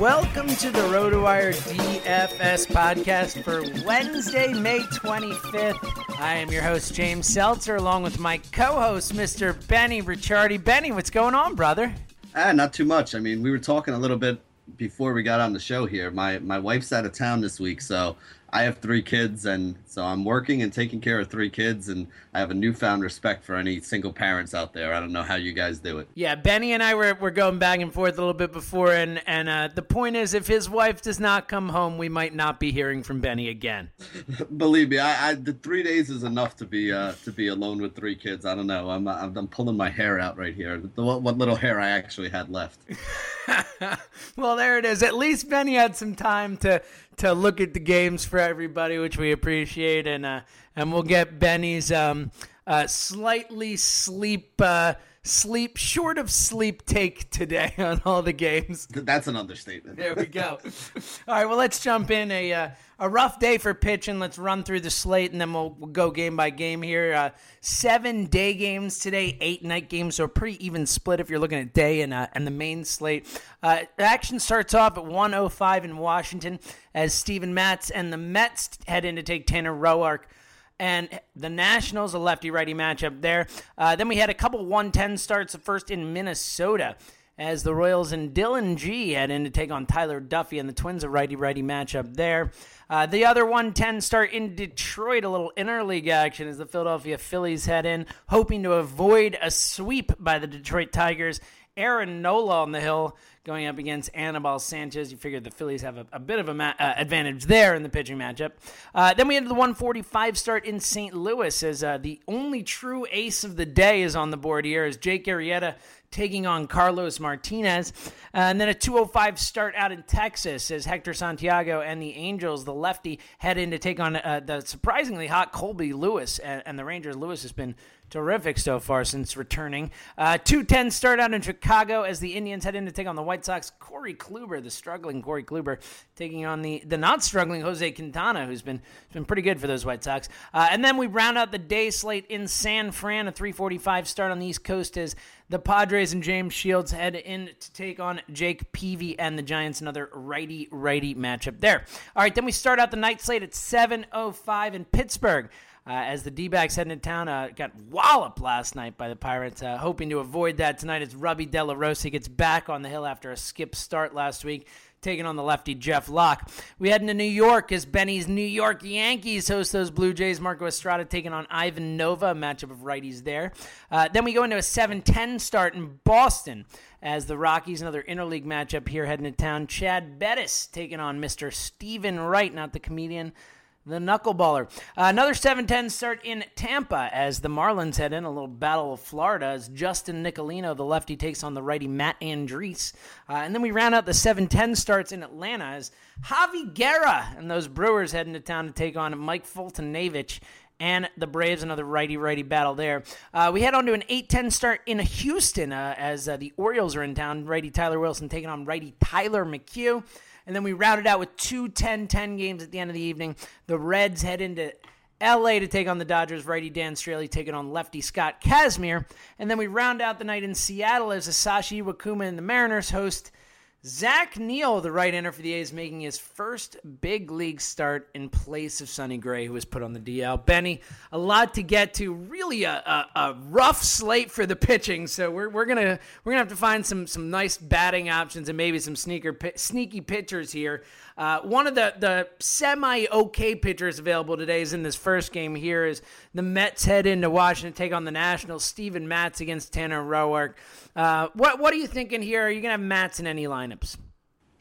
Welcome to the RotoWire DFS podcast for Wednesday, May 25th. I am your host, James Seltzer, along with my co host, Mr. Benny Ricciardi. Benny, what's going on, brother? Ah, not too much. I mean, we were talking a little bit before we got on the show here. My my wife's out of town this week, so I have three kids, and so I'm working and taking care of three kids, and I have a newfound respect for any single parents out there. I don't know how you guys do it. Yeah, Benny and I were, were going back and forth a little bit before, and, and uh, the point is, if his wife does not come home, we might not be hearing from Benny again. Believe me, I, I the three days is enough to be uh to be alone with three kids. I don't know. I'm I'm, I'm pulling my hair out right here. The, what, what little hair I actually had left. well, there it is. At least Benny had some time to to look at the games for everybody, which we appreciate, and uh, and we'll get Benny's um, uh, slightly sleep uh, sleep short of sleep take today on all the games. That's an understatement. There we go. All right, well, let's jump in. A uh, a rough day for pitching. Let's run through the slate, and then we'll, we'll go game by game here. Uh, seven day games today, eight night games, so a pretty even split if you're looking at day and uh, and the main slate. Uh, action starts off at 1:05 in Washington as Steven Matz and the Mets head in to take Tanner Roark and the Nationals, a lefty righty matchup there. Uh, then we had a couple 110 starts, the first in Minnesota. As the Royals and Dillon Gee head in to take on Tyler Duffey and the Twins, a righty righty matchup there. Uh, the other 110 start in Detroit, a little interleague action as the Philadelphia Phillies head in, hoping to avoid a sweep by the Detroit Tigers. Aaron Nola on the hill going up against Anibal Sanchez. You figure the Phillies have a, a bit of a ma- uh, advantage there in the pitching matchup. Uh, then we had the 145 start in St. Louis as uh, the only true ace of the day is on the board here as Jake Arrieta taking on Carlos Martinez. Uh, and then a 205 start out in Texas as Hector Santiago and the Angels, the lefty, head in to take on uh, the surprisingly hot Colby Lewis. And, and the Rangers, Lewis has been terrific so far since returning. Uh, 210 start out in Chicago as the Indians head in to take on the White Sox. Corey Kluber, the struggling Corey Kluber, taking on the the not struggling Jose Quintana, who's been been pretty good for those White Sox. Uh, and then we round out the day slate in San Fran, a 345 start on the East Coast as The Padres and James Shields head in to take on Jake Peavy and the Giants. Another righty righty matchup there. All right, then we start out the night slate at 7:05 in Pittsburgh. Uh, as the D-backs head into town, uh, got walloped last night by the Pirates. Uh, hoping to avoid that tonight as Rubby De La Rosa gets back on the hill after a skip start last week taking on the lefty Jeff Locke. We head into New York as Benny's New York Yankees host those Blue Jays. Marco Estrada taking on Ivan Nova, a matchup of righties there. Uh, then we go into a 7-10 start in Boston as the Rockies, another interleague matchup here heading to town. Chad Bettis taking on Mr. Steven Wright, not the comedian the knuckleballer. Uh, another 7-10 start in Tampa as the Marlins head in a little battle of Florida as Justin Nicolino, the lefty, takes on the righty Matt Andriese. Uh, and then we round out the 7-10 starts in Atlanta as Javi Guerra and those Brewers head into town to take on Mike Foltynewicz and the Braves, another righty righty battle there. Uh, we head on to an 8 10 start in Houston uh, as uh, the Orioles are in town. Righty Tyler Wilson taking on righty Tyler McHugh. And then we rounded out with two 10 10 games at the end of the evening. The Reds head into LA to take on the Dodgers. Righty Dan Straily taking on lefty Scott Kazmir. And then we round out the night in Seattle as Hisashi Iwakuma and the Mariners host Zach Neal, the right-hander for the A's, making his first big league start in place of Sonny Gray, who was put on the DL. Benny, a lot to get to. Really, a, a, a, rough slate for the pitching. So we're, we're gonna we're gonna have to find some some nice batting options and maybe some sneaker sneaky pitchers here. Uh, one of the the semi okay pitchers available today is in this first game. Here is the Mets head into Washington take on the Nationals. Steven Matz against Tanner Roark. Uh, what what are you thinking here? Are you gonna have Matz in any lineups?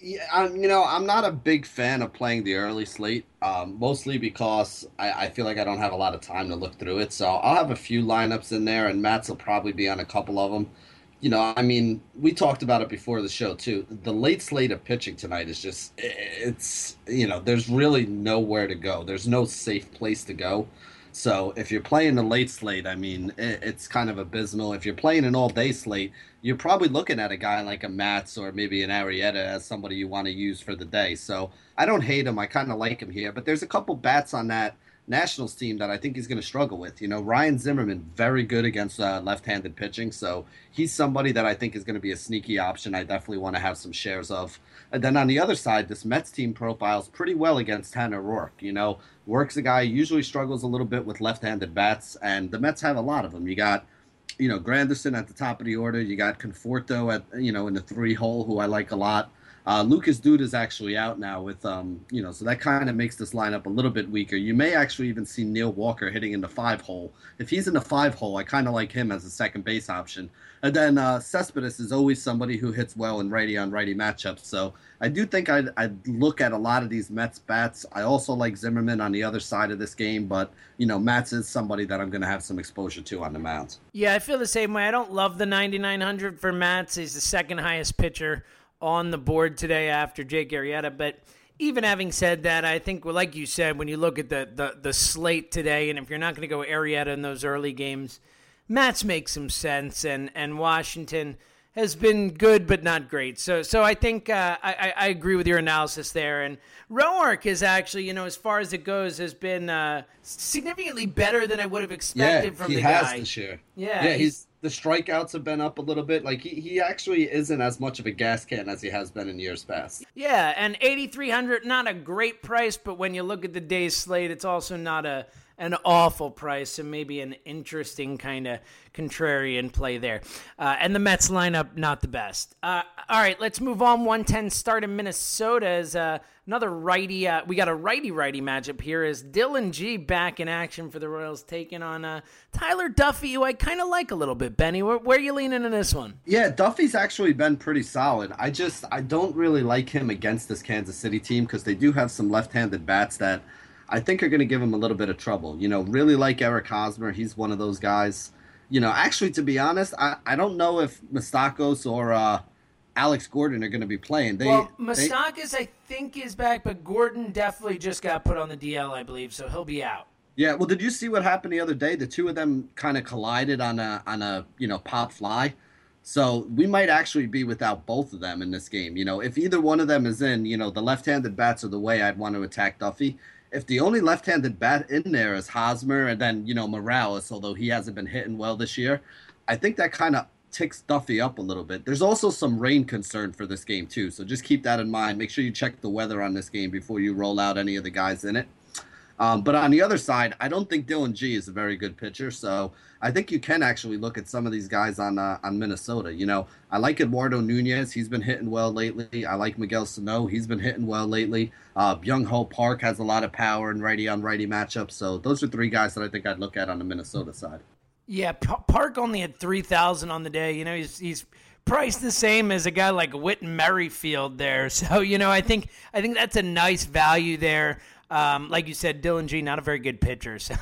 Yeah, I'm, you know, I'm not a big fan of playing the early slate, um, mostly because I, I, feel like I don't have a lot of time to look through it. So I'll have a few lineups in there, and Matz will probably be on a couple of them. You know, I mean, we talked about it before the show too. The late slate of pitching tonight is just, it's, you know, there's really nowhere to go. There's no safe place to go. So if you're playing the late slate, I mean, it's kind of abysmal. If you're playing an all day slate, you're probably looking at a guy like a Matz or maybe an Arrieta as somebody you want to use for the day. So I don't hate him. I kind of like him here, but there's a couple bats on that Nationals team that I think he's going to struggle with. You know, Ryan Zimmerman, very good against uh, left handed pitching. So he's somebody that I think is going to be a sneaky option. I definitely want to have some shares of. And then on the other side, this Mets team profiles pretty well against Tanner Roark. You know, Roark's a guy usually struggles a little bit with left handed bats, and the Mets have a lot of them. You got you know, Granderson at the top of the order. You got Conforto at you know in the three hole, who I like a lot. Uh, Lucas Duda is actually out now with, um, you know, so that kind of makes this lineup a little bit weaker. You may actually even see Neil Walker hitting in the five hole. If he's in the five hole, I kind of like him as a second base option. And then uh, Cespedes is always somebody who hits well in righty on righty matchups. So I do think I'd, I'd, look at a lot of these Mets bats. I also like Zimmerman on the other side of this game, but you know, Matz is somebody that I'm going to have some exposure to on the mound. Yeah, I feel the same way. I don't love the 9900 for Matz. He's the second highest pitcher on the board today after Jake Arrieta. But even having said that, I think, well, like you said, when you look at the, the, the slate today, and if you're not going to go Arrieta in those early games, Matz makes some sense, and, and Washington has been good but not great. So so I think uh, I, I agree with your analysis there. And Roark is actually, you know, as far as it goes, has been uh, significantly better than I would have expected yeah, from he the has guy. this year. Yeah, yeah, he's the strikeouts have been up a little bit. Like he, he actually isn't as much of a gas can as he has been in years past. Yeah, and eighty three hundred, not a great price, but when you look at the day's slate, it's also not a an awful price and maybe an interesting kind of contrarian play there. Uh, and the Mets lineup, not the best. Uh, all right, let's move on. 110 start in Minnesota is uh, another righty. Uh, we got a righty righty matchup here. Is Dillon Gee back in action for the Royals taking on uh, Tyler Duffey, who I kind of like a little bit. Benny, where, where are you leaning in this one? Yeah, Duffey's actually been pretty solid. I just I don't really like him against this Kansas City team because they do have some left-handed bats that I think are going to give him a little bit of trouble. You know, really like Eric Hosmer. He's one of those guys. You know, actually, to be honest, I, I don't know if Moustakas or uh, Alex Gordon are going to be playing. They, well, Moustakas, I think, is back, but Gordon definitely just got put on the DL, I believe, so he'll be out. Yeah, well, did you see what happened the other day? The two of them kind of collided on a on a you know pop fly. So we might actually be without both of them in this game. You know, if either one of them is in, you know, the left-handed bats are the way I'd want to attack Duffey. if the only left-handed bat in there is Hosmer and then you know Morales, although he hasn't been hitting well this year, I think that kind of ticks Duffey up a little bit. There's also some rain concern for this game too, so just keep that in mind. Make sure you check the weather on this game before you roll out any of the guys in it. Um, but on the other side, I don't think Dillon Gee is a very good pitcher, so I think you can actually look at some of these guys on uh, on Minnesota. You know, I like Eduardo Nunez; he's been hitting well lately. I like Miguel Sano; he's been hitting well lately. Uh, Byung Ho Park has a lot of power in righty on righty matchups, so those are three guys that I think I'd look at on the Minnesota side. Yeah, Park only had three thousand on the day. You know, he's he's priced the same as a guy like Whit Merrifield there. So you know, I think I think that's a nice value there. Um, like you said, Dillon Gee, not a very good pitcher, so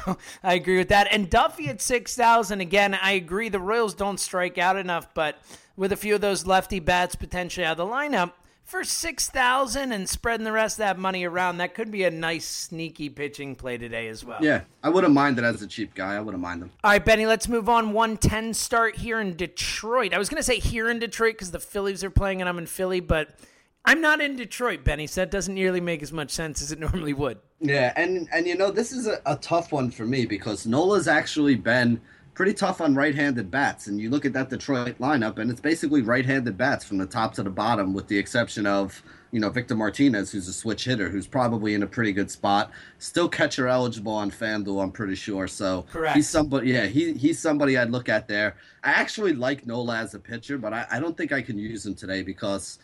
I agree with that. And Duffey at six thousand again. I agree. The Royals don't strike out enough, but with a few of those lefty bats potentially out of the lineup for six thousand and spreading the rest of that money around, that could be a nice sneaky pitching play today as well. Yeah, I wouldn't mind it as a cheap guy. I wouldn't mind them. All right, Benny, let's move on. One ten start here in Detroit. I was going to say here in Detroit because the Phillies are playing and I'm in Philly, but I'm not in Detroit, Benny, so that doesn't nearly make as much sense as it normally would. Yeah, and and you know this is a, a tough one for me because Nola's actually been pretty tough on right-handed bats, and you look at that Detroit lineup, and it's basically right-handed bats from the top to the bottom, with the exception of you know Victor Martinez, who's a switch hitter, who's probably in a pretty good spot, still catcher eligible on FanDuel, I'm pretty sure. So Correct. he's somebody, yeah, he he's somebody I'd look at there. I actually like Nola as a pitcher, but I, I don't think I can use him today because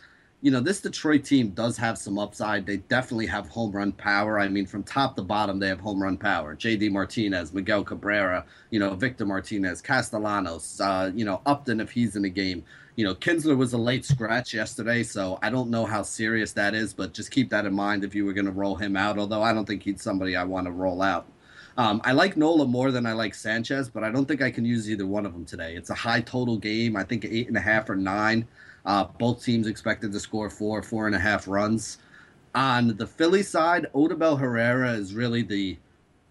you know, this Detroit team does have some upside. They definitely have home run power. I mean, from top to bottom, they have home run power. JD Martinez, Miguel Cabrera, you know, Victor Martinez, Castellanos, uh, you know, Upton if he's in the game. You know, Kinsler was a late scratch yesterday, so I don't know how serious that is, but just keep that in mind if you were going to roll him out, although I don't think he's somebody I want to roll out. Um, I like Nola more than I like Sanchez, but I don't think I can use either one of them today. It's a high total game. I think eight and a half or nine. Uh, both teams expected to score four, four and a half runs. On the Philly side, Odubel Herrera is really the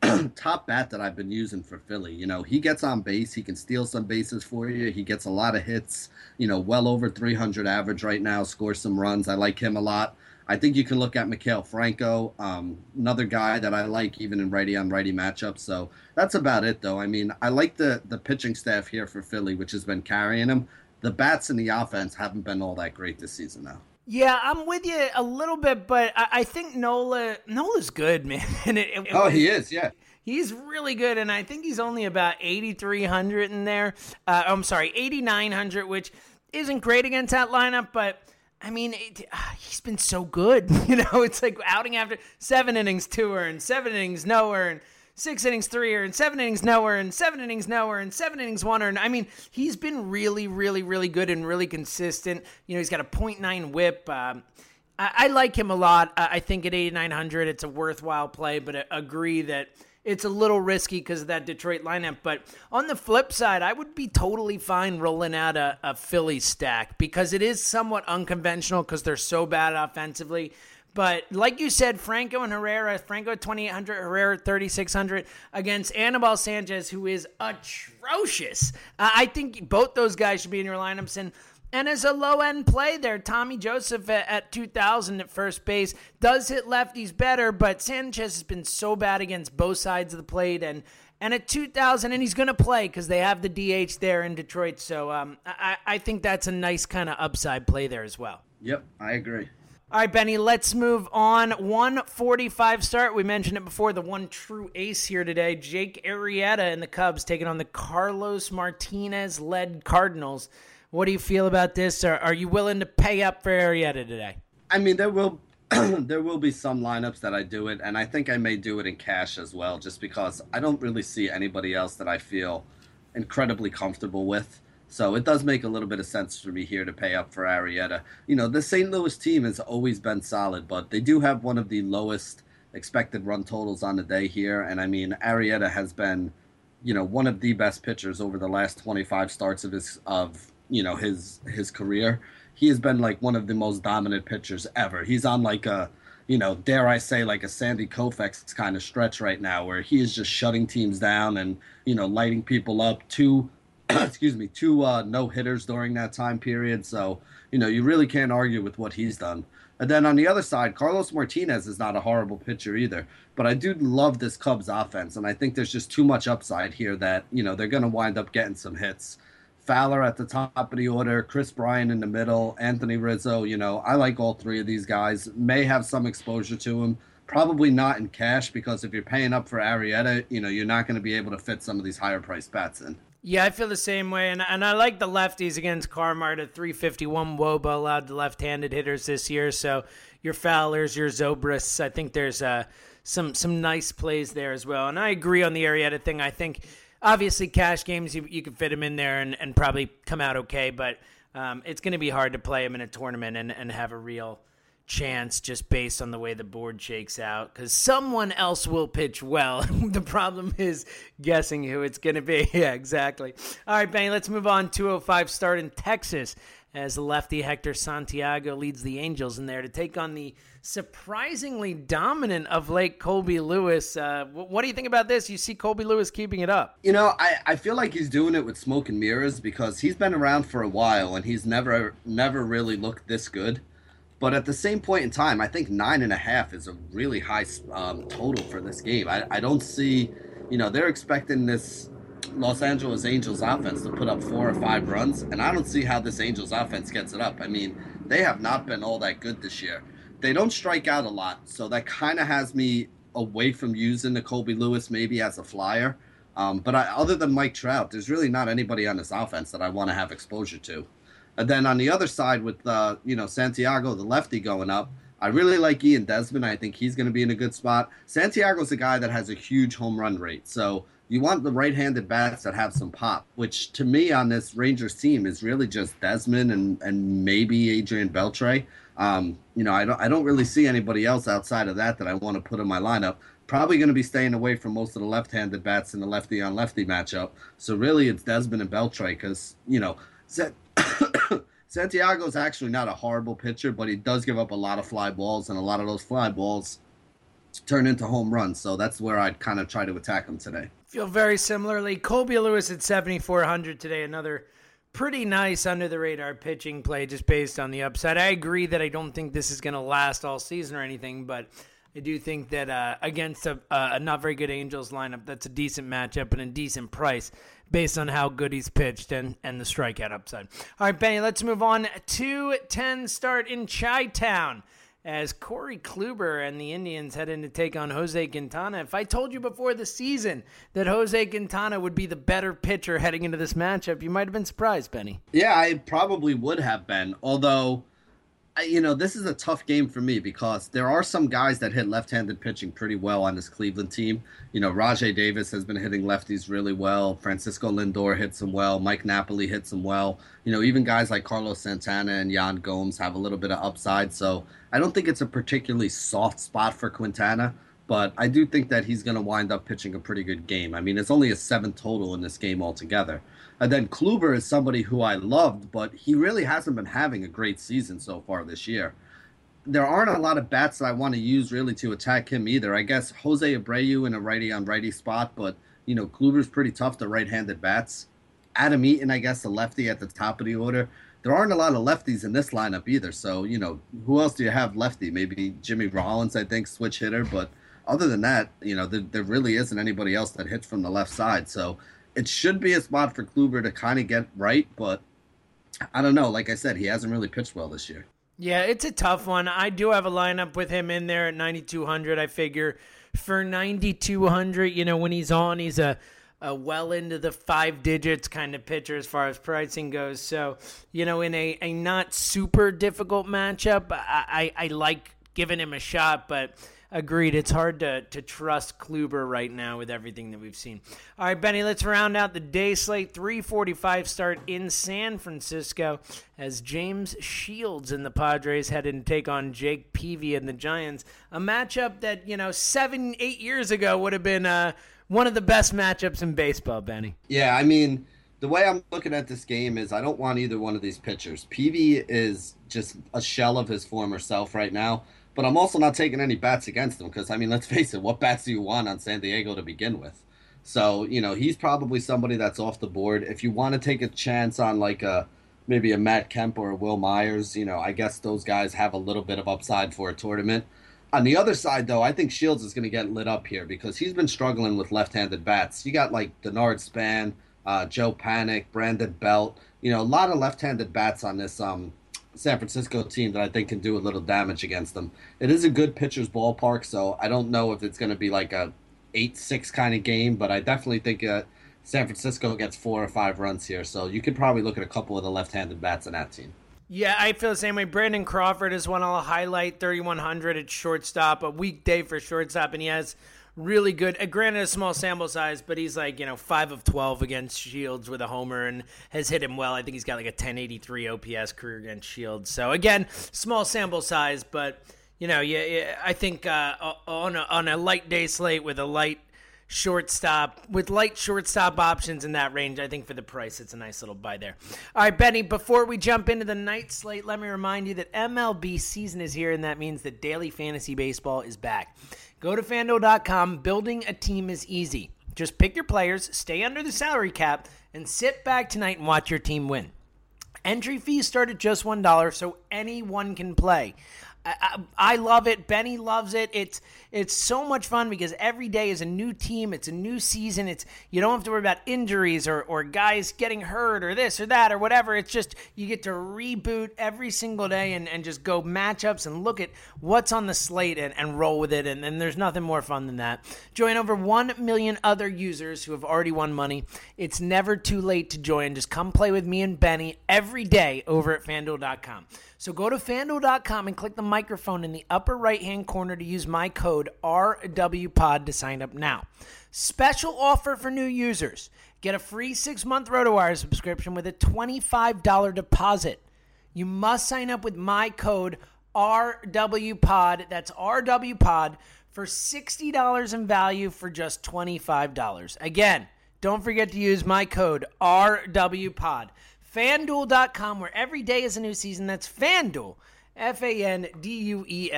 top bat that I've been using for Philly. You know, he gets on base, he can steal some bases for you. He gets a lot of hits. You know, well over 300 average right now. Scores some runs. I like him a lot. I think you can look at Maikel Franco, um, another guy that I like even in righty on righty matchups. So that's about it, though. I mean, I like the the pitching staff here for Philly, which has been carrying him the bats in the offense haven't been all that great this season now. Yeah, I'm with you a little bit, but I, I think Nola Nola's good, man. it, it, oh, he is, yeah. He's really good, and I think he's only about 8,300 in there. Uh, I'm sorry, 8,900, which isn't great against that lineup, but I mean, it, uh, he's been so good. You know, it's like outing after seven innings, two earned, seven innings, no earned six innings, three earned, seven innings, no earned, seven innings, no earned, seven innings, one earned. I mean, he's been really, really, really good and really consistent. You know, he's got a 0.9 whip. Um, I, I, like him a lot. I, I think at 8,900, it's a worthwhile play, but I agree that it's a little risky because of that Detroit lineup. But on the flip side, I would be totally fine rolling out a, a Philly stack because it is somewhat unconventional because they're so bad offensively. But like you said, Franco and Herrera, Franco at 2,800, Herrera 3,600 against Anibal Sanchez, who is atrocious. Uh, I think both those guys should be in your lineups. And, and as a low end play there, Tommy Joseph at, at 2,000 at first base does hit lefties better, but Sanchez has been so bad against both sides of the plate. And, and at 2,000, and he's going to play because they have the DH there in Detroit. So um, I, I think that's a nice kind of upside play there as well. Yep, I agree. All right, Benny, let's move on. 145 start. We mentioned it before. The one true ace here today, Jake Arrieta and the Cubs taking on the Carlos Martinez led Cardinals. What do you feel about this? Are, are you willing to pay up for Arrieta today? I mean, there will there will be some lineups that I do it, and I think I may do it in cash as well, just because I don't really see anybody else that I feel incredibly comfortable with. So it does make a little bit of sense for me here to pay up for Arrieta. You know, the St. Louis team has always been solid, but they do have one of the lowest expected run totals on the day here. And I mean, Arrieta has been, you know, one of the best pitchers over the last 25 starts of his of you know his his career. He has been like one of the most dominant pitchers ever. He's on like a you know, dare I say, like a Sandy Koufax kind of stretch right now, where he is just shutting teams down and you know lighting people up. Two excuse me, two uh, no hitters during that time period. So, you know, you really can't argue with what he's done. And then on the other side, Carlos Martinez is not a horrible pitcher either. But I do love this Cubs offense, and I think there's just too much upside here that, you know, they're going to wind up getting some hits. Fowler at the top of the order, Kris Bryant in the middle, Anthony Rizzo. You know, I like all three of these guys. May have some exposure to him. Probably not in cash because if you're paying up for Arrieta, you know, you're not going to be able to fit some of these higher price bats in. Yeah, I feel the same way, and and I like the lefties against Carmart at 351 Woba allowed the left-handed hitters this year. So your Fowlers, your Zobrist, I think there's uh, some some nice plays there as well. And I agree on the Arrieta thing. I think obviously cash games you, you can fit him in there and, and probably come out okay, but um, it's going to be hard to play him in a tournament and, and have a real chance just based on the way the board shakes out because someone else will pitch well. the problem is guessing who it's going to be. Yeah, exactly. All right, Benny, let's move on. 205 start in Texas as lefty Hector Santiago leads the Angels in there to take on the surprisingly dominant of late Colby Lewis. Uh, what do you think about this? You see Colby Lewis keeping it up. You know, I, I feel like he's doing it with smoke and mirrors because he's been around for a while and he's never never really looked this good. But at the same point in time, I think nine and a half is a really high um, total for this game. I, I don't see, you know, they're expecting this Los Angeles Angels offense to put up four or five runs, and I don't see how this Angels offense gets it up. I mean, they have not been all that good this year. They don't strike out a lot, so that kind of has me away from using the Colby Lewis maybe as a flyer. Um, but I, other than Mike Trout, there's really not anybody on this offense that I want to have exposure to. And then on the other side with uh, you know Santiago, the lefty going up, I really like Ian Desmond. I think he's going to be in a good spot. Santiago's a guy that has a huge home run rate, so you want the right-handed bats that have some pop. Which to me on this Rangers team is really just Desmond and and maybe Adrian Beltre. Um, you know, I don't I don't really see anybody else outside of that that I want to put in my lineup. Probably going to be staying away from most of the left-handed bats in the lefty on lefty matchup. So really, it's Desmond and Beltre because you know. Santiago's actually not a horrible pitcher, but he does give up a lot of fly balls, and a lot of those fly balls turn into home runs. So that's where I'd kind of try to attack him today. Feel very similarly. Colby Lewis at 7,400 today. Another pretty nice under the radar pitching play just based on the upside. I agree that I don't think this is going to last all season or anything, but I do think that uh, against a, a, not very good Angels lineup, that's a decent matchup and a decent price based on how good he's pitched and, and the strikeout upside. All right, Benny, let's move on. 2 10 start in Chi Town as Corey Kluber and the Indians head in to take on Jose Quintana. If I told you before the season that Jose Quintana would be the better pitcher heading into this matchup, you might have been surprised, Benny. Yeah, I probably would have been. Although you know, this is a tough game for me because there are some guys that hit left-handed pitching pretty well on this Cleveland team. You know, Rajay Davis has been hitting lefties really well. Francisco Lindor hits them well. Mike Napoli hits them well. You know, even guys like Carlos Santana and Yan Gomes have a little bit of upside. So I don't think it's a particularly soft spot for Quintana, but I do think that he's going to wind up pitching a pretty good game. I mean, it's only a seven total in this game altogether. And then Kluber is somebody who I loved, but he really hasn't been having a great season so far this year. There aren't a lot of bats that I want to use really to attack him either. I guess Jose Abreu in a righty on righty spot, but you know Kluber's pretty tough to right-handed bats. Adam Eaton, I guess, the lefty at the top of the order. There aren't a lot of lefties in this lineup either. So you know who else do you have lefty? Maybe Jimmy Rollins, I think, switch hitter, but other than that, you know, there, there, really isn't anybody else that hits from the left side. So it should be a spot for Kluber to kind of get right, but I don't know. Like I said, he hasn't really pitched well this year. Yeah, it's a tough one. I do have a lineup with him in there at 9,200. I figure for 9,200, you know, when he's on, he's a, a well into the five digits kind of pitcher as far as pricing goes. So, you know, in a, a not super difficult matchup, I, I, I like giving him a shot, but Agreed. It's hard to, to trust Kluber right now with everything that we've seen. All right, Benny, let's round out the day slate. 345 start in San Francisco as James Shields and the Padres head in take on Jake Peavy and the Giants. A matchup that, you know, seven, eight years ago would have been uh, one of the best matchups in baseball, Benny. Yeah, I mean, the way I'm looking at this game is I don't want either one of these pitchers. Peavy is just a shell of his former self right now. But I'm also not taking any bats against him because I mean, let's face it, what bats do you want on San Diego to begin with? So you know, he's probably somebody that's off the board. If you want to take a chance on like a maybe a Matt Kemp or a Wil Myers, you know, I guess those guys have a little bit of upside for a tournament. On the other side, though, I think Shields is going to get lit up here because he's been struggling with left-handed bats. You got like Denard Span, uh, Joe Panik, Brandon Belt. You know, a lot of left-handed bats on this um, San Francisco team that I think can do a little damage against them. It is a good pitcher's ballpark, so I don't know if it's going to be like a eight-six kind of game, but I definitely think that San Francisco gets four or five runs here. So you could probably look at a couple of the left-handed bats in that team. Yeah, I feel the same way. Brandon Crawford is one I'll highlight, 3,100 at shortstop, a weekday for shortstop, and he has really good. Uh, granted, a small sample size, but he's like you know five of twelve against Shields with a homer and has hit him well. I think he's got like a 1083 OPS career against Shields. So again, small sample size, but you know, yeah, yeah I think uh, on a, on a light day slate with a light shortstop with light shortstop options in that range. I think for the price, it's a nice little buy there. All right, Benny. Before we jump into the night slate, let me remind you that MLB season is here, and that means that daily fantasy baseball is back. Go to fanduel.com. Building a team is easy. Just pick your players, stay under the salary cap, and sit back tonight and watch your team win. Entry fees start at just $1, so anyone can play. I, I, love it. Benny loves it. It's it's so much fun because every day is a new team. It's a new season. It's you don't have to worry about injuries or, or guys getting hurt or this or that or whatever. It's just you get to reboot every single day and, and just go matchups and look at what's on the slate and, and roll with it. And, and there's nothing more fun than that. Join over one million other users who have already won money. It's never too late to join. Just come play with me and Benny every day over at fanduel.com. So go to fanduel.com and click the microphone in the upper right hand corner to use my code RWPOD to sign up now. Special offer for new users get a free six month RotoWire subscription with a $25 deposit. You must sign up with my code RWPOD. That's RWPOD for $60 in value for just $25. Again, don't forget to use my code RWPOD fanduel.com, where every day is a new season. That's fanduel, F A N D U E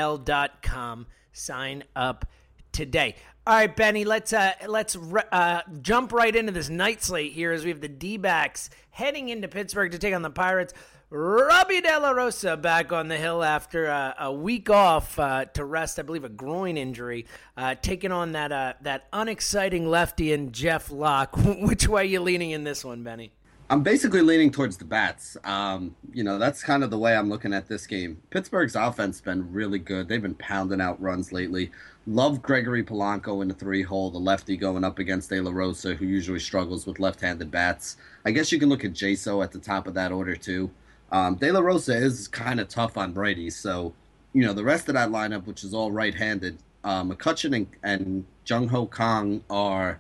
com. Sign up today. All right, Benny, let's uh, let's uh, jump right into this night slate here as we have the D backs heading into Pittsburgh to take on the Pirates. Robbie De La Rosa back on the hill after uh, a week off uh, to rest, I believe, a groin injury, uh, taking on that uh, that unexciting lefty in Jeff Locke. Which way are you leaning in this one, Benny? I'm basically leaning towards the bats. Um, you know, that's kind of the way I'm looking at this game. Pittsburgh's offense has been really good. They've been pounding out runs lately. Love Gregory Polanco in the three hole, the lefty going up against De La Rosa, who usually struggles with left handed bats. I guess you can look at Jaso at the top of that order, too. Um, De La Rosa is kind of tough on righties. So, you know, the rest of that lineup, which is all right handed, uh, McCutchen and, and Jung Ho Kang are,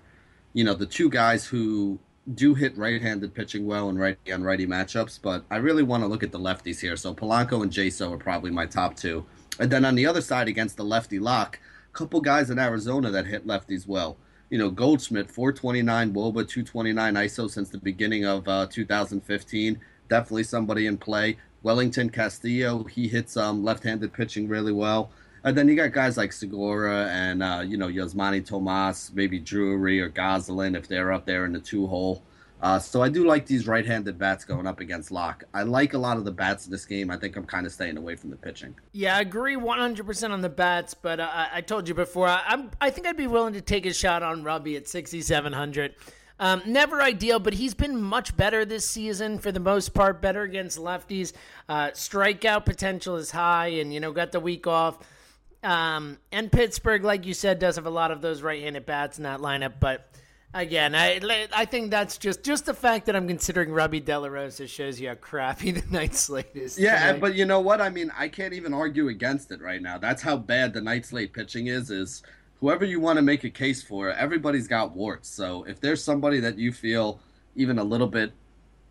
you know, the two guys who do hit right-handed pitching well and righty on righty matchups, but I really want to look at the lefties here. So Polanco and Jaso are probably my top two. And then on the other side against the lefty Locke, a couple guys in Arizona that hit lefties well. You know, Goldschmidt, 429 Woba, 229 ISO since the beginning of uh, 2015. Definitely somebody in play. Wellington Castillo, he hits um, left-handed pitching really well. And then you got guys like Segura and uh, you know Yasmany Tomas, maybe Drury or Gosselin if they're up there in the two hole. Uh, so I do like these right-handed bats going up against Locke. I like a lot of the bats in this game. I think I'm kind of staying away from the pitching. Yeah, I agree 100% on the bats, but uh, I told you before, I, am I think I'd be willing to take a shot on Robbie at 6,700. Um, never ideal, but he's been much better this season for the most part. Better against lefties. Uh, strikeout potential is high, and you know got the week off. Um, and Pittsburgh, like you said, does have a lot of those right-handed bats in that lineup. But again, I I think that's just just the fact that I'm considering Robbie De La Rosa shows you how crappy the night slate is. Yeah, tonight. but you know what? I mean, I can't even argue against it right now. That's how bad the night slate pitching is. Is whoever you want to make a case for, everybody's got warts. So if there's somebody that you feel even a little bit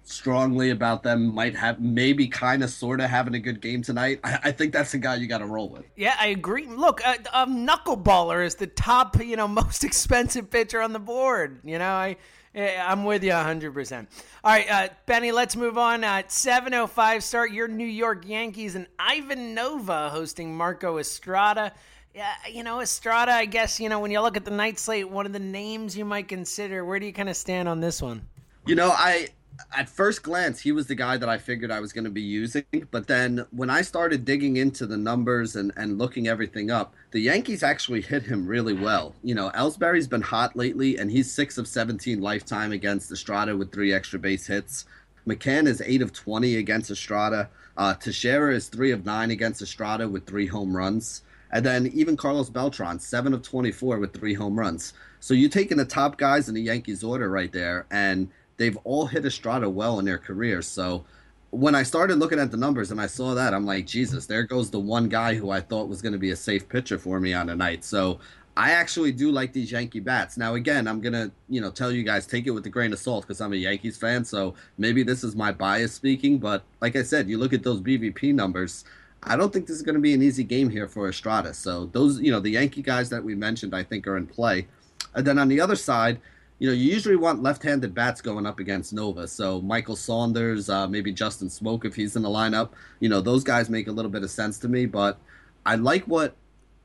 strongly about them might have maybe kind of sort of having a good game tonight i, I think that's the guy you got to roll with yeah i agree look a, knuckleballer is the top you know most expensive pitcher on the board you know i I'm with you 100%. All right, uh, Benny, let's move on. At 7.05, start your New York Yankees and Ivan Nova hosting Marco Estrada. Yeah, you know, Estrada, I guess, you know, when you look at the night slate, one of the names you might consider. Where do you kind of stand on this one? You know, I at first glance, he was the guy that I figured I was going to be using. But then when I started digging into the numbers and, and looking everything up, the Yankees actually hit him really well. You know, Ellsbury's been hot lately, and he's 6 of 17 lifetime against Estrada with three extra base hits. McCann is 8 of 20 against Estrada. Uh, Teixeira is 3 of 9 against Estrada with three home runs. And then even Carlos Beltran, 7 of 24 with three home runs. So you're taking the top guys in the Yankees order right there, and they've all hit Estrada well in their careers. So when I started looking at the numbers and I saw that, I'm like, Jesus, there goes the one guy who I thought was going to be a safe pitcher for me on the night. So I actually do like these Yankee bats. Now, again, I'm gonna, you know, tell you guys take it with a grain of salt because I'm a Yankees fan. So maybe this is my bias speaking, but like I said, you look at those BVP numbers. I don't think this is going to be an easy game here for Estrada. So those, you know, the Yankee guys that we mentioned, I think are in play. And then on the other side, you know, you usually want left-handed bats going up against Nova. So Michael Saunders, uh, maybe Justin Smoak if he's in the lineup. You know, those guys make a little bit of sense to me. But I like what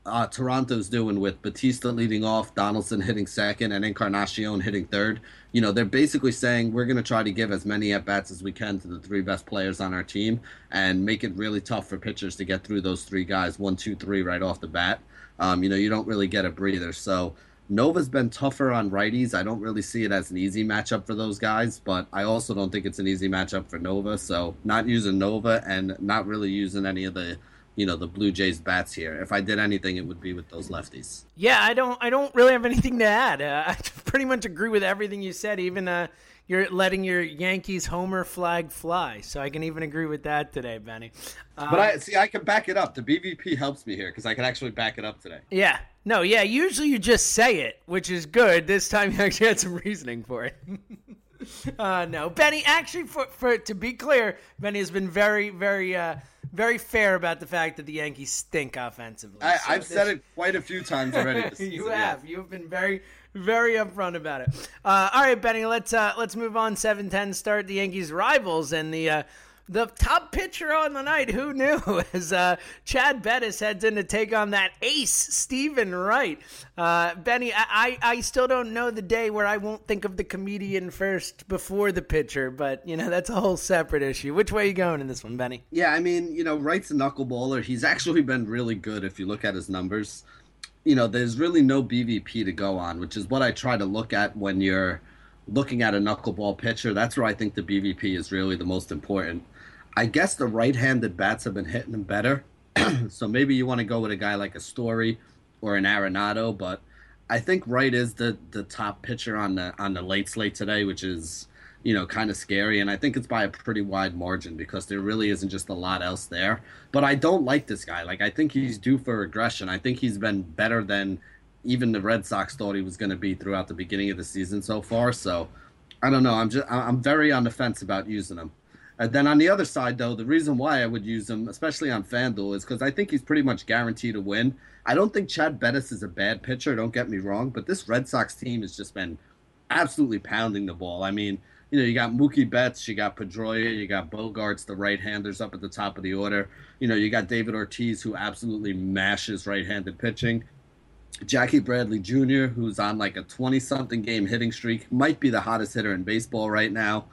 uh, Toronto's doing with Bautista leading off, Donaldson hitting second, and Encarnacion hitting third. You know, they're basically saying we're going to try to give as many at bats as we can to the three best players on our team and make it really tough for pitchers to get through those three guys, one, two, three, right off the bat. Um, you know, you don't really get a breather. So Nova's been tougher on righties. I don't really see it as an easy matchup for those guys, but I also don't think it's an easy matchup for Nova. So not using Nova and not really using any of the you know the Blue Jays bats here. If I did anything, it would be with those lefties. Yeah, I don't I don't really have anything to add. Uh, I pretty much agree with everything you said. Even uh, you're letting your Yankees homer flag fly, so I can even agree with that today, Benny. Uh, but I see I can back it up. The BVP helps me here because I can actually back it up today. Yeah. No, yeah. Usually you just say it, which is good. This time you actually had some reasoning for it. uh, no, Benny. Actually, for for to be clear, Benny has been very, very. Uh, very fair about the fact that the Yankees stink offensively. I, so I've said it quite a few times already. you have. Yeah. You've been very, very upfront about it. Uh, all right, Benny. Let's uh, let's move on. Seven ten start. The Yankees' rivals and the. Uh, the top pitcher on the night, who knew, as uh, Chad Bettis heads in to take on that ace, Steven Wright. Uh, Benny, I, I still don't know the day where I won't think of the comedian first before the pitcher, but, you know, that's a whole separate issue. Which way are you going in this one, Benny? Yeah, I mean, you know, Wright's a knuckleballer. He's actually been really good if you look at his numbers. You know, there's really no BVP to go on, which is what I try to look at when you're looking at a knuckleball pitcher. That's where I think the BVP is really the most important I guess the right-handed bats have been hitting him better. so maybe you want to go with a guy like a Story or an Arenado, but I think Wright is the the top pitcher on the on the late slate today, which is you know kind of scary, and I think it's by a pretty wide margin because there really isn't just a lot else there. But I don't like this guy. Like I think he's due for regression. I think he's been better than even the Red Sox thought he was going to be throughout the beginning of the season so far. So I don't know. I'm just I'm very on the fence about using him. And then on the other side, though, the reason why I would use him, especially on FanDuel, is because I think he's pretty much guaranteed to win. I don't think Chad Bettis is a bad pitcher, don't get me wrong, but this Red Sox team has just been absolutely pounding the ball. I mean, you know, you got Mookie Betts, you got Pedroia, you got Bogaerts, the right-handers up at the top of the order. You know, you got David Ortiz, who absolutely mashes right-handed pitching. Jackie Bradley Jr., who's on like a 20-something game hitting streak, might be the hottest hitter in baseball right now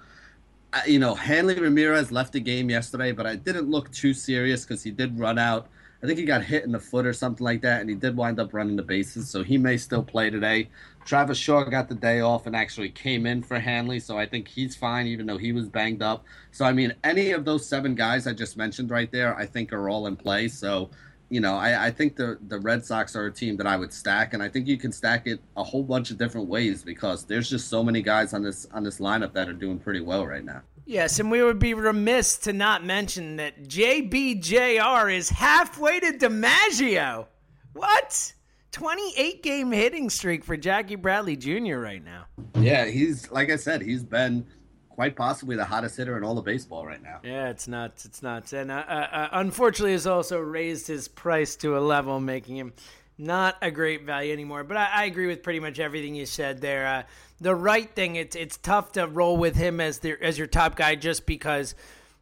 you know, Hanley Ramirez left the game yesterday, but I didn't look too serious because he did run out. I think he got hit in the foot or something like that, and he did wind up running the bases, so he may still play today. Travis Shaw got the day off and actually came in for Hanley, so I think he's fine, even though he was banged up. So, I mean, any of those seven guys I just mentioned right there, I think are all in play. So, you know, I, I think the the Red Sox are a team that I would stack, and I think you can stack it a whole bunch of different ways because there's just so many guys on this on this lineup that are doing pretty well right now. Yes, and we would be remiss to not mention that JBJR is halfway to DiMaggio. What? 28 game hitting streak for Jackie Bradley Jr. right now. Yeah, he's like I said, he's been quite possibly the hottest hitter in all of baseball right now. Yeah, it's nuts. It's nuts. And uh, uh, uh unfortunately, has also raised his price to a level, making him not a great value anymore. But I, I agree with pretty much everything you said there. Uh, the right thing, it's it's tough to roll with him as the as your top guy just because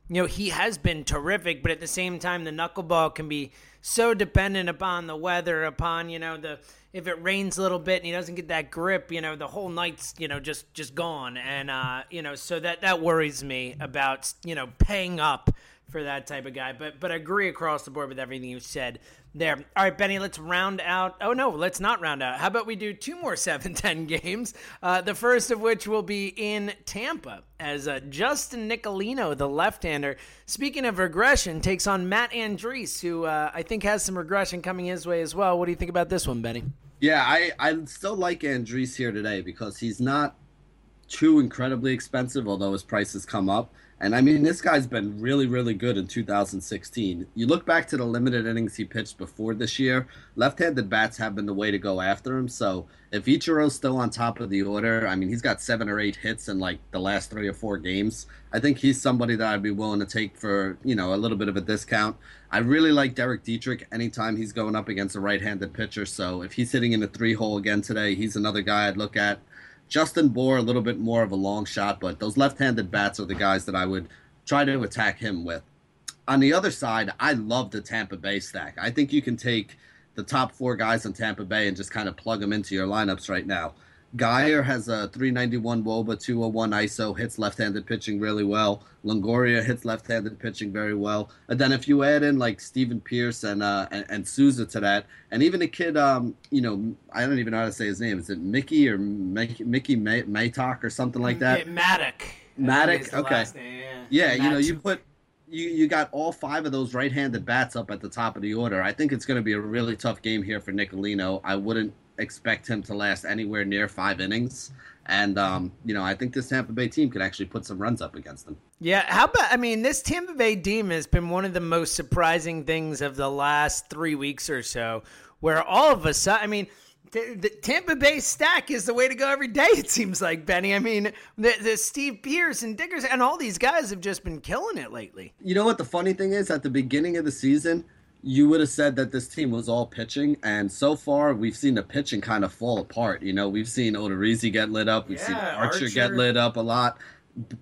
you know he has been terrific, but at the same time, the knuckleball can be so dependent upon the weather, upon you know the if it rains a little bit and he doesn't get that grip, you know the whole night's you know just just gone, and uh, you know so that that worries me about you know paying up for that type of guy. But but I agree across the board with everything you said there. All right, Benny, let's round out. Oh, no, let's not round out. How about we do two more 7 10 games? Uh, the first of which will be in Tampa as uh, Justin Nicolino, the left hander, speaking of regression, takes on Matt Andriese, who uh, I think has some regression coming his way as well. What do you think about this one, Benny? Yeah, I, I still like Andriese here today because he's not too incredibly expensive, although his prices come up. And I mean, this guy's been really, really good in 2016. You look back to the limited innings he pitched before this year, left handed bats have been the way to go after him. So if Ichiro's still on top of the order, I mean, he's got seven or eight hits in like the last three or four games. I think he's somebody that I'd be willing to take for, you know, a little bit of a discount. I really like Derek Dietrich anytime he's going up against a right handed pitcher. So if he's hitting in a three hole again today, he's another guy I'd look at. Justin Bour, a little bit more of a long shot, but those left handed bats are the guys that I would try to attack him with. On the other side, I love the Tampa Bay stack. I think you can take the top four guys in Tampa Bay and just kind of plug them into your lineups right now. Guyer has a 391 Woba, 201 ISO, hits left-handed pitching really well. Longoria hits left-handed pitching very well. And then if you add in like Stephen Pearce and uh, and, and Souza to that, and even a kid, um, you know, I don't even know how to say his name. Is it Mickey or Mickey, Mickey May- Maytok or something like that? Mahtook. Mahtook. Okay. Name, yeah. yeah you know, you put you you got all five of those right-handed bats up at the top of the order. I think it's going to be a really tough game here for Nicolino. I wouldn't expect him to last anywhere near five innings. And um, you know, I think this Tampa Bay team could actually put some runs up against them. Yeah, how about I mean, this Tampa Bay team has been one of the most surprising things of the last three weeks or so, where all of a sudden, I mean. The, the, Tampa Bay stack is the way to go every day. It seems like Benny. I mean, the, the Steve Pearce and Diggers and all these guys have just been killing it lately. You know what the funny thing is? At the beginning of the season, you would have said that this team was all pitching, and so far we've seen the pitching kind of fall apart. You know, we've seen Odorizzi get lit up, we've yeah, seen Archer, Archer, get lit up a lot,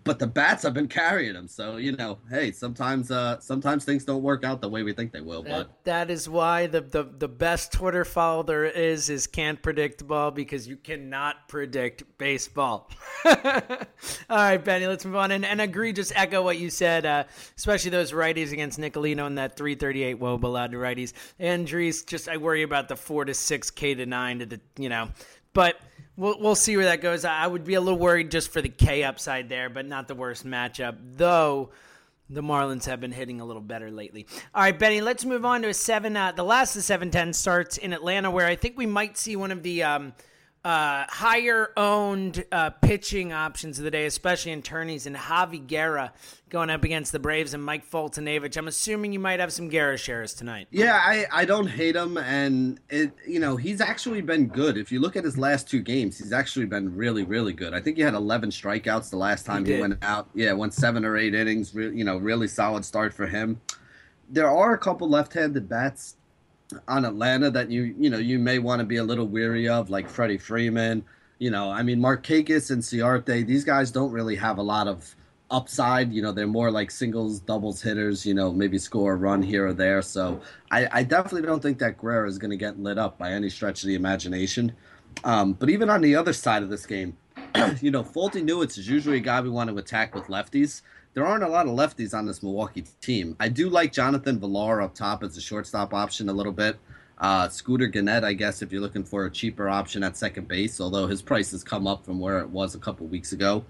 but the bats have been carrying them. So you know, hey, sometimes uh, sometimes things don't work out the way we think they will. That, but that is why the, the the best Twitter follow there is is can't predict ball because you cannot predict baseball. All right, Benny, let's move on and, and agree. Just echo what you said, uh, especially those righties against Nicolino and that 338 woba allowed to righties. Andriese, just I worry about the four to six K to nine to the you know, but We'll, we'll see where that goes. I would be a little worried just for the K upside there, but not the worst matchup, though. The Marlins have been hitting a little better lately. All right, Benny, let's move on to a seven. Uh, the last of seven ten starts in Atlanta, where I think we might see one of the um, uh, higher owned uh, pitching options of the day, especially in tourneys, and Javi Guerra going up against the Braves and Mike Foltynewicz. I'm assuming you might have some Guerra shares tonight. Yeah, I, I don't hate him, and it you know he's actually been good. If you look at his last two games, he's actually been really really good. I think he had 11 strikeouts the last time he, he went out. Yeah, went seven or eight innings. Re- you know, really solid start for him. There are a couple left-handed bats on Atlanta that you you know you may want to be a little weary of, like Freddie Freeman. You know, I mean Markakis and Ciarte. These guys don't really have a lot of upside. You know, they're more like singles, doubles hitters. You know, maybe score a run here or there. So I, I definitely don't think that Guerrero is going to get lit up by any stretch of the imagination. Um, but even on the other side of this game, you know, Foltynewicz is usually a guy we want to attack with lefties there aren't a lot of lefties on this Milwaukee team. I do like Jonathan Villar up top as a shortstop option a little bit. Uh, Scooter Gennett, I guess, if you're looking for a cheaper option at second base, although his price has come up from where it was a couple weeks ago.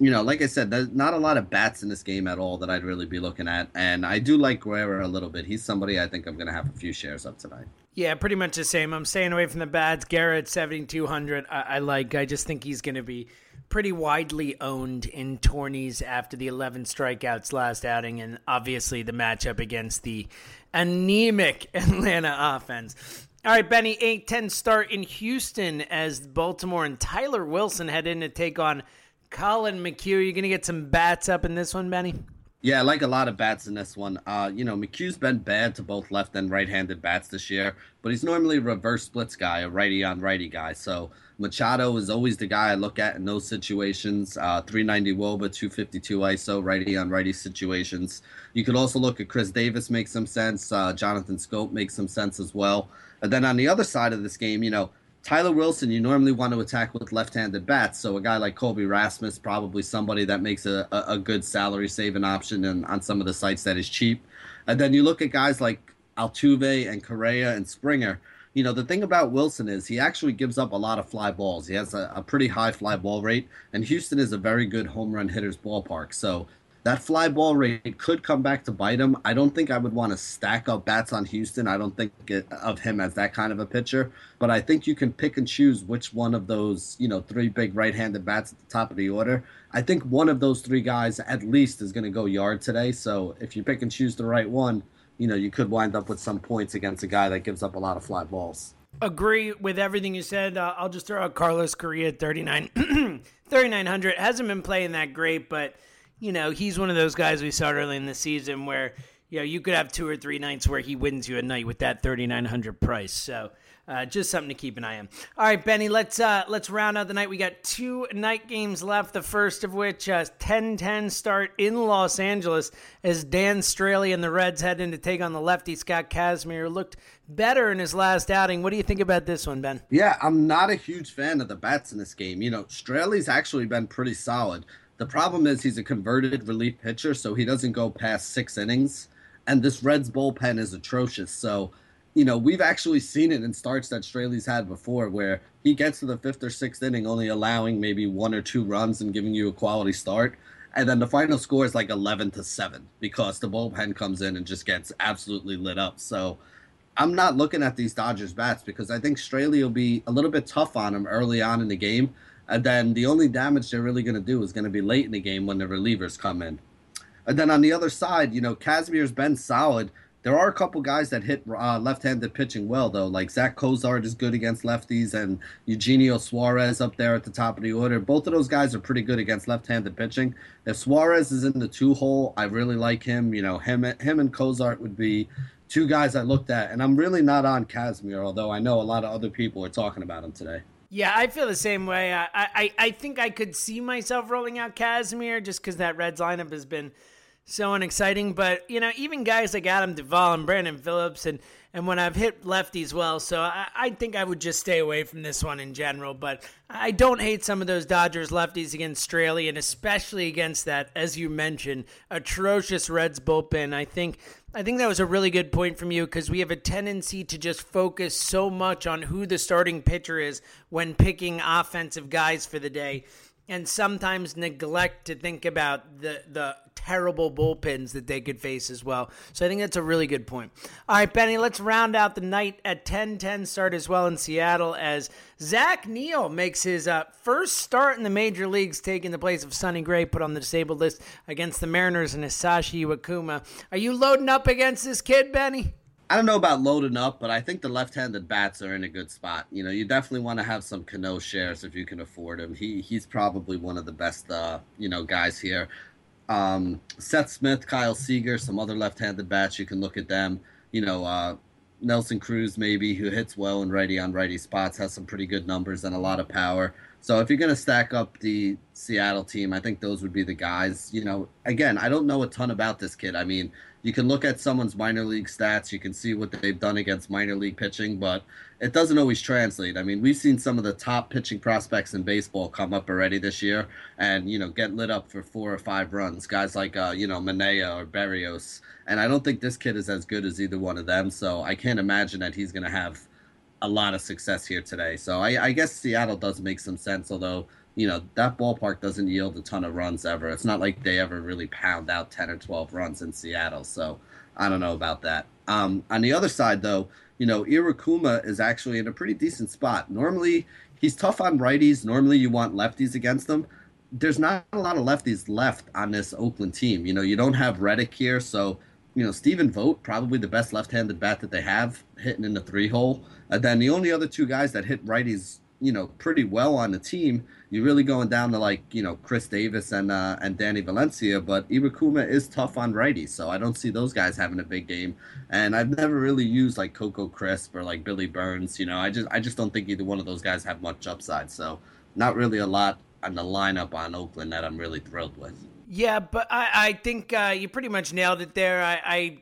You know, like I said, there's not a lot of bats in this game at all that I'd really be looking at. And I do like Guerra a little bit. He's somebody I think I'm going to have a few shares of tonight. Yeah, pretty much the same. I'm staying away from the bats. Garrett, 7,200. I, I like. I just think he's going to be pretty widely owned in tourneys after the 11 strikeouts last outing, and obviously the matchup against the anemic Atlanta offense. All right, Benny, 8 10 start in Houston as Baltimore and Tyler Wilson head in to take on Collin McHugh. You're going to get some bats up in this one, Benny? Yeah, I like a lot of bats in this one. Uh, you know, McHugh's been bad to both left and right-handed bats this year, but he's normally a reverse splits guy, a righty on righty guy. So Machado is always the guy I look at in those situations. Uh, 390 Woba, 252 ISO, righty on righty situations. You could also look at Chris Davis, makes some sense. Uh, Jonathan Schoop makes some sense as well. And then on the other side of this game, you know, Tyler Wilson, you normally want to attack with left-handed bats. So a guy like Colby Rasmus, probably somebody that makes a, a, a good salary saving option and on some of the sites that is cheap. And then you look at guys like Altuve and Correa and Springer. You know, the thing about Wilson is he actually gives up a lot of fly balls. He has a, a pretty high fly ball rate, and Houston is a very good home run hitter's ballpark. So that fly ball rate could come back to bite him. I don't think I would want to stack up bats on Houston. I don't think it, of him as that kind of a pitcher, but I think you can pick and choose which one of those, you know, three big right-handed bats at the top of the order. I think one of those three guys at least is going to go yard today. So if you pick and choose the right one, you know, you could wind up with some points against a guy that gives up a lot of fly balls. Agree with everything you said. Uh, I'll just throw out Carlos Correa 39 3900 hasn't been playing that great, but you know, he's one of those guys we saw early in the season where, you know, you could have two or three nights where he wins you a night with that 3900 price. So, uh, just something to keep an eye on. All right, Benny, let's uh, let's round out the night. We got two night games left. The first of which, uh, 10-10 start in Los Angeles as Dan Straily and the Reds head in to take on the lefty Scott Kazmir. Looked better in his last outing. What do you think about this one, Ben? Yeah, I'm not a huge fan of the bats in this game. You know, Straily's actually been pretty solid. The problem is he's a converted relief pitcher, so he doesn't go past six innings. And this Reds bullpen is atrocious. So, you know, we've actually seen it in starts that Straily's had before where he gets to the fifth or sixth inning only allowing maybe one or two runs and giving you a quality start. And then the final score is like 11 to 7 because the bullpen comes in and just gets absolutely lit up. So I'm not looking at these Dodgers bats because I think Straily will be a little bit tough on him early on in the game and then the only damage they're really going to do is going to be late in the game when the relievers come in. And then on the other side, you know, Kazmir's been solid. There are a couple guys that hit uh, left-handed pitching well, though. Like Zach Cozart is good against lefties, and Eugenio Suarez up there at the top of the order. Both of those guys are pretty good against left-handed pitching. If Suarez is in the two-hole, I really like him. You know, him, him and Cozart would be two guys I looked at, and I'm really not on Kazmir, although I know a lot of other people are talking about him today. Yeah, I feel the same way. I, I, I think I could see myself rolling out Kazmir just because that Reds lineup has been so unexciting. But, you know, even guys like Adam Duvall and Brandon Phillips and and when I've hit lefties well, so I, I, think I would just stay away from this one in general. But I don't hate some of those Dodgers lefties against Straily, and especially against that, as you mentioned, atrocious Reds bullpen. I think I think that was a really good point from you because we have a tendency to just focus so much on who the starting pitcher is when picking offensive guys for the day and sometimes neglect to think about the the terrible bullpens that they could face as well. So I think that's a really good point. All right, Benny, let's round out the night at 10-10 start as well in Seattle as Zach Neal makes his uh, first start in the major leagues, taking the place of Sonny Gray, put on the disabled list against the Mariners and Hisashi Iwakuma. Are you loading up against this kid, Benny? I don't know about loading up, but I think the left-handed bats are in a good spot. You know, you definitely want to have some Cano shares if you can afford him. He he's probably one of the best, uh, you know, guys here. Um, Seth Smith, Kyle Seager, some other left-handed bats. You can look at them. You know, uh, Nelson Cruz maybe who hits well in righty on righty spots has some pretty good numbers and a lot of power. So if you're going to stack up the Seattle team, I think those would be the guys. You know, again, I don't know a ton about this kid. I mean, you can look at someone's minor league stats, you can see what they've done against minor league pitching, but it doesn't always translate. I mean, we've seen some of the top pitching prospects in baseball come up already this year and, you know, get lit up for four or five runs. Guys like, uh, you know, Manaea or Berrios. And I don't think this kid is as good as either one of them, so I can't imagine that he's going to have a lot of success here today. So I, I guess Seattle does make some sense, although you know that ballpark doesn't yield a ton of runs ever. It's not like they ever really pound out ten or twelve runs in Seattle. So I don't know about that. Um, on the other side, though, you know Iwakuma is actually in a pretty decent spot. Normally he's tough on righties. Normally you want lefties against him. There's not a lot of lefties left on this Oakland team. You know you don't have Reddick here, so you know Stephen Vogt probably the best left-handed bat that they have hitting in the three hole. And then the only other two guys that hit righties you know, pretty well on the team. You're really going down to like, you know, Khris Davis and uh, and Danny Valencia, but Iwakuma is tough on righties, so I don't see those guys having a big game. And I've never really used like Coco Crisp or like Billy Burns. You know, I just I just don't think either one of those guys have much upside. So not really a lot on the lineup on Oakland that I'm really thrilled with. Yeah, but I, I think uh, you pretty much nailed it there. I, I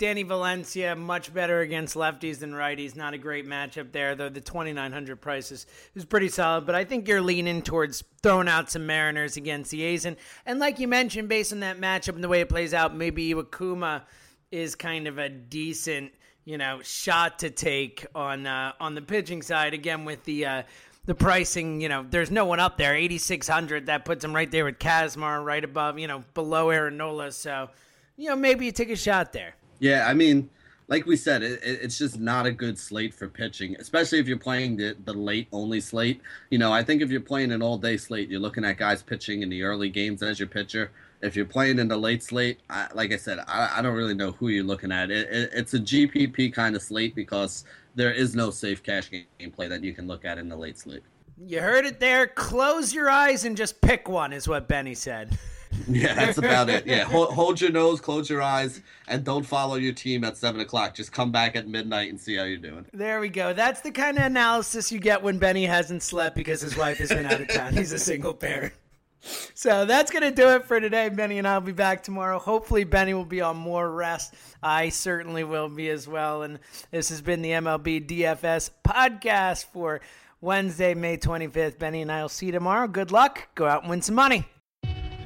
Danny Valencia much better against lefties than righties. Not a great matchup there, though. The twenty nine hundred price is, is pretty solid. But I think you're leaning towards throwing out some Mariners against the A's, and and like you mentioned, based on that matchup and the way it plays out, maybe Iwakuma is kind of a decent you know shot to take on uh, on the pitching side again with the. Uh, the pricing, you know, there's no one up there. 8,600, that puts him right there with Kazmir, right above, you know, below Aaron Nola. So, you know, maybe you take a shot there. Yeah, I mean, like we said, it, it's just not a good slate for pitching, especially if you're playing the, the late only slate. You know, I think if you're playing an all day slate, you're looking at guys pitching in the early games as your pitcher. If you're playing in the late slate, I, like I said, I, I, don't really know who you're looking at. It, it, it's a GPP kind of slate because there is no safe cash game play that you can look at in the late slate. You heard it there. Close your eyes and just pick one, is what Benny said. yeah, that's about it. Yeah, hold, hold, your nose, close your eyes, and don't follow your team at seven o'clock. Just come back at midnight and see how you're doing. There we go. That's the kind of analysis you get when Benny hasn't slept because his wife has been out of town. He's a single parent. So that's going to do it for today. Benny and I will be back tomorrow. Hopefully, Benny will be on more rest. I certainly will be as well. And this has been the MLB DFS podcast for Wednesday, May 25th. Benny and I will see you tomorrow. Good luck. Go out and win some money.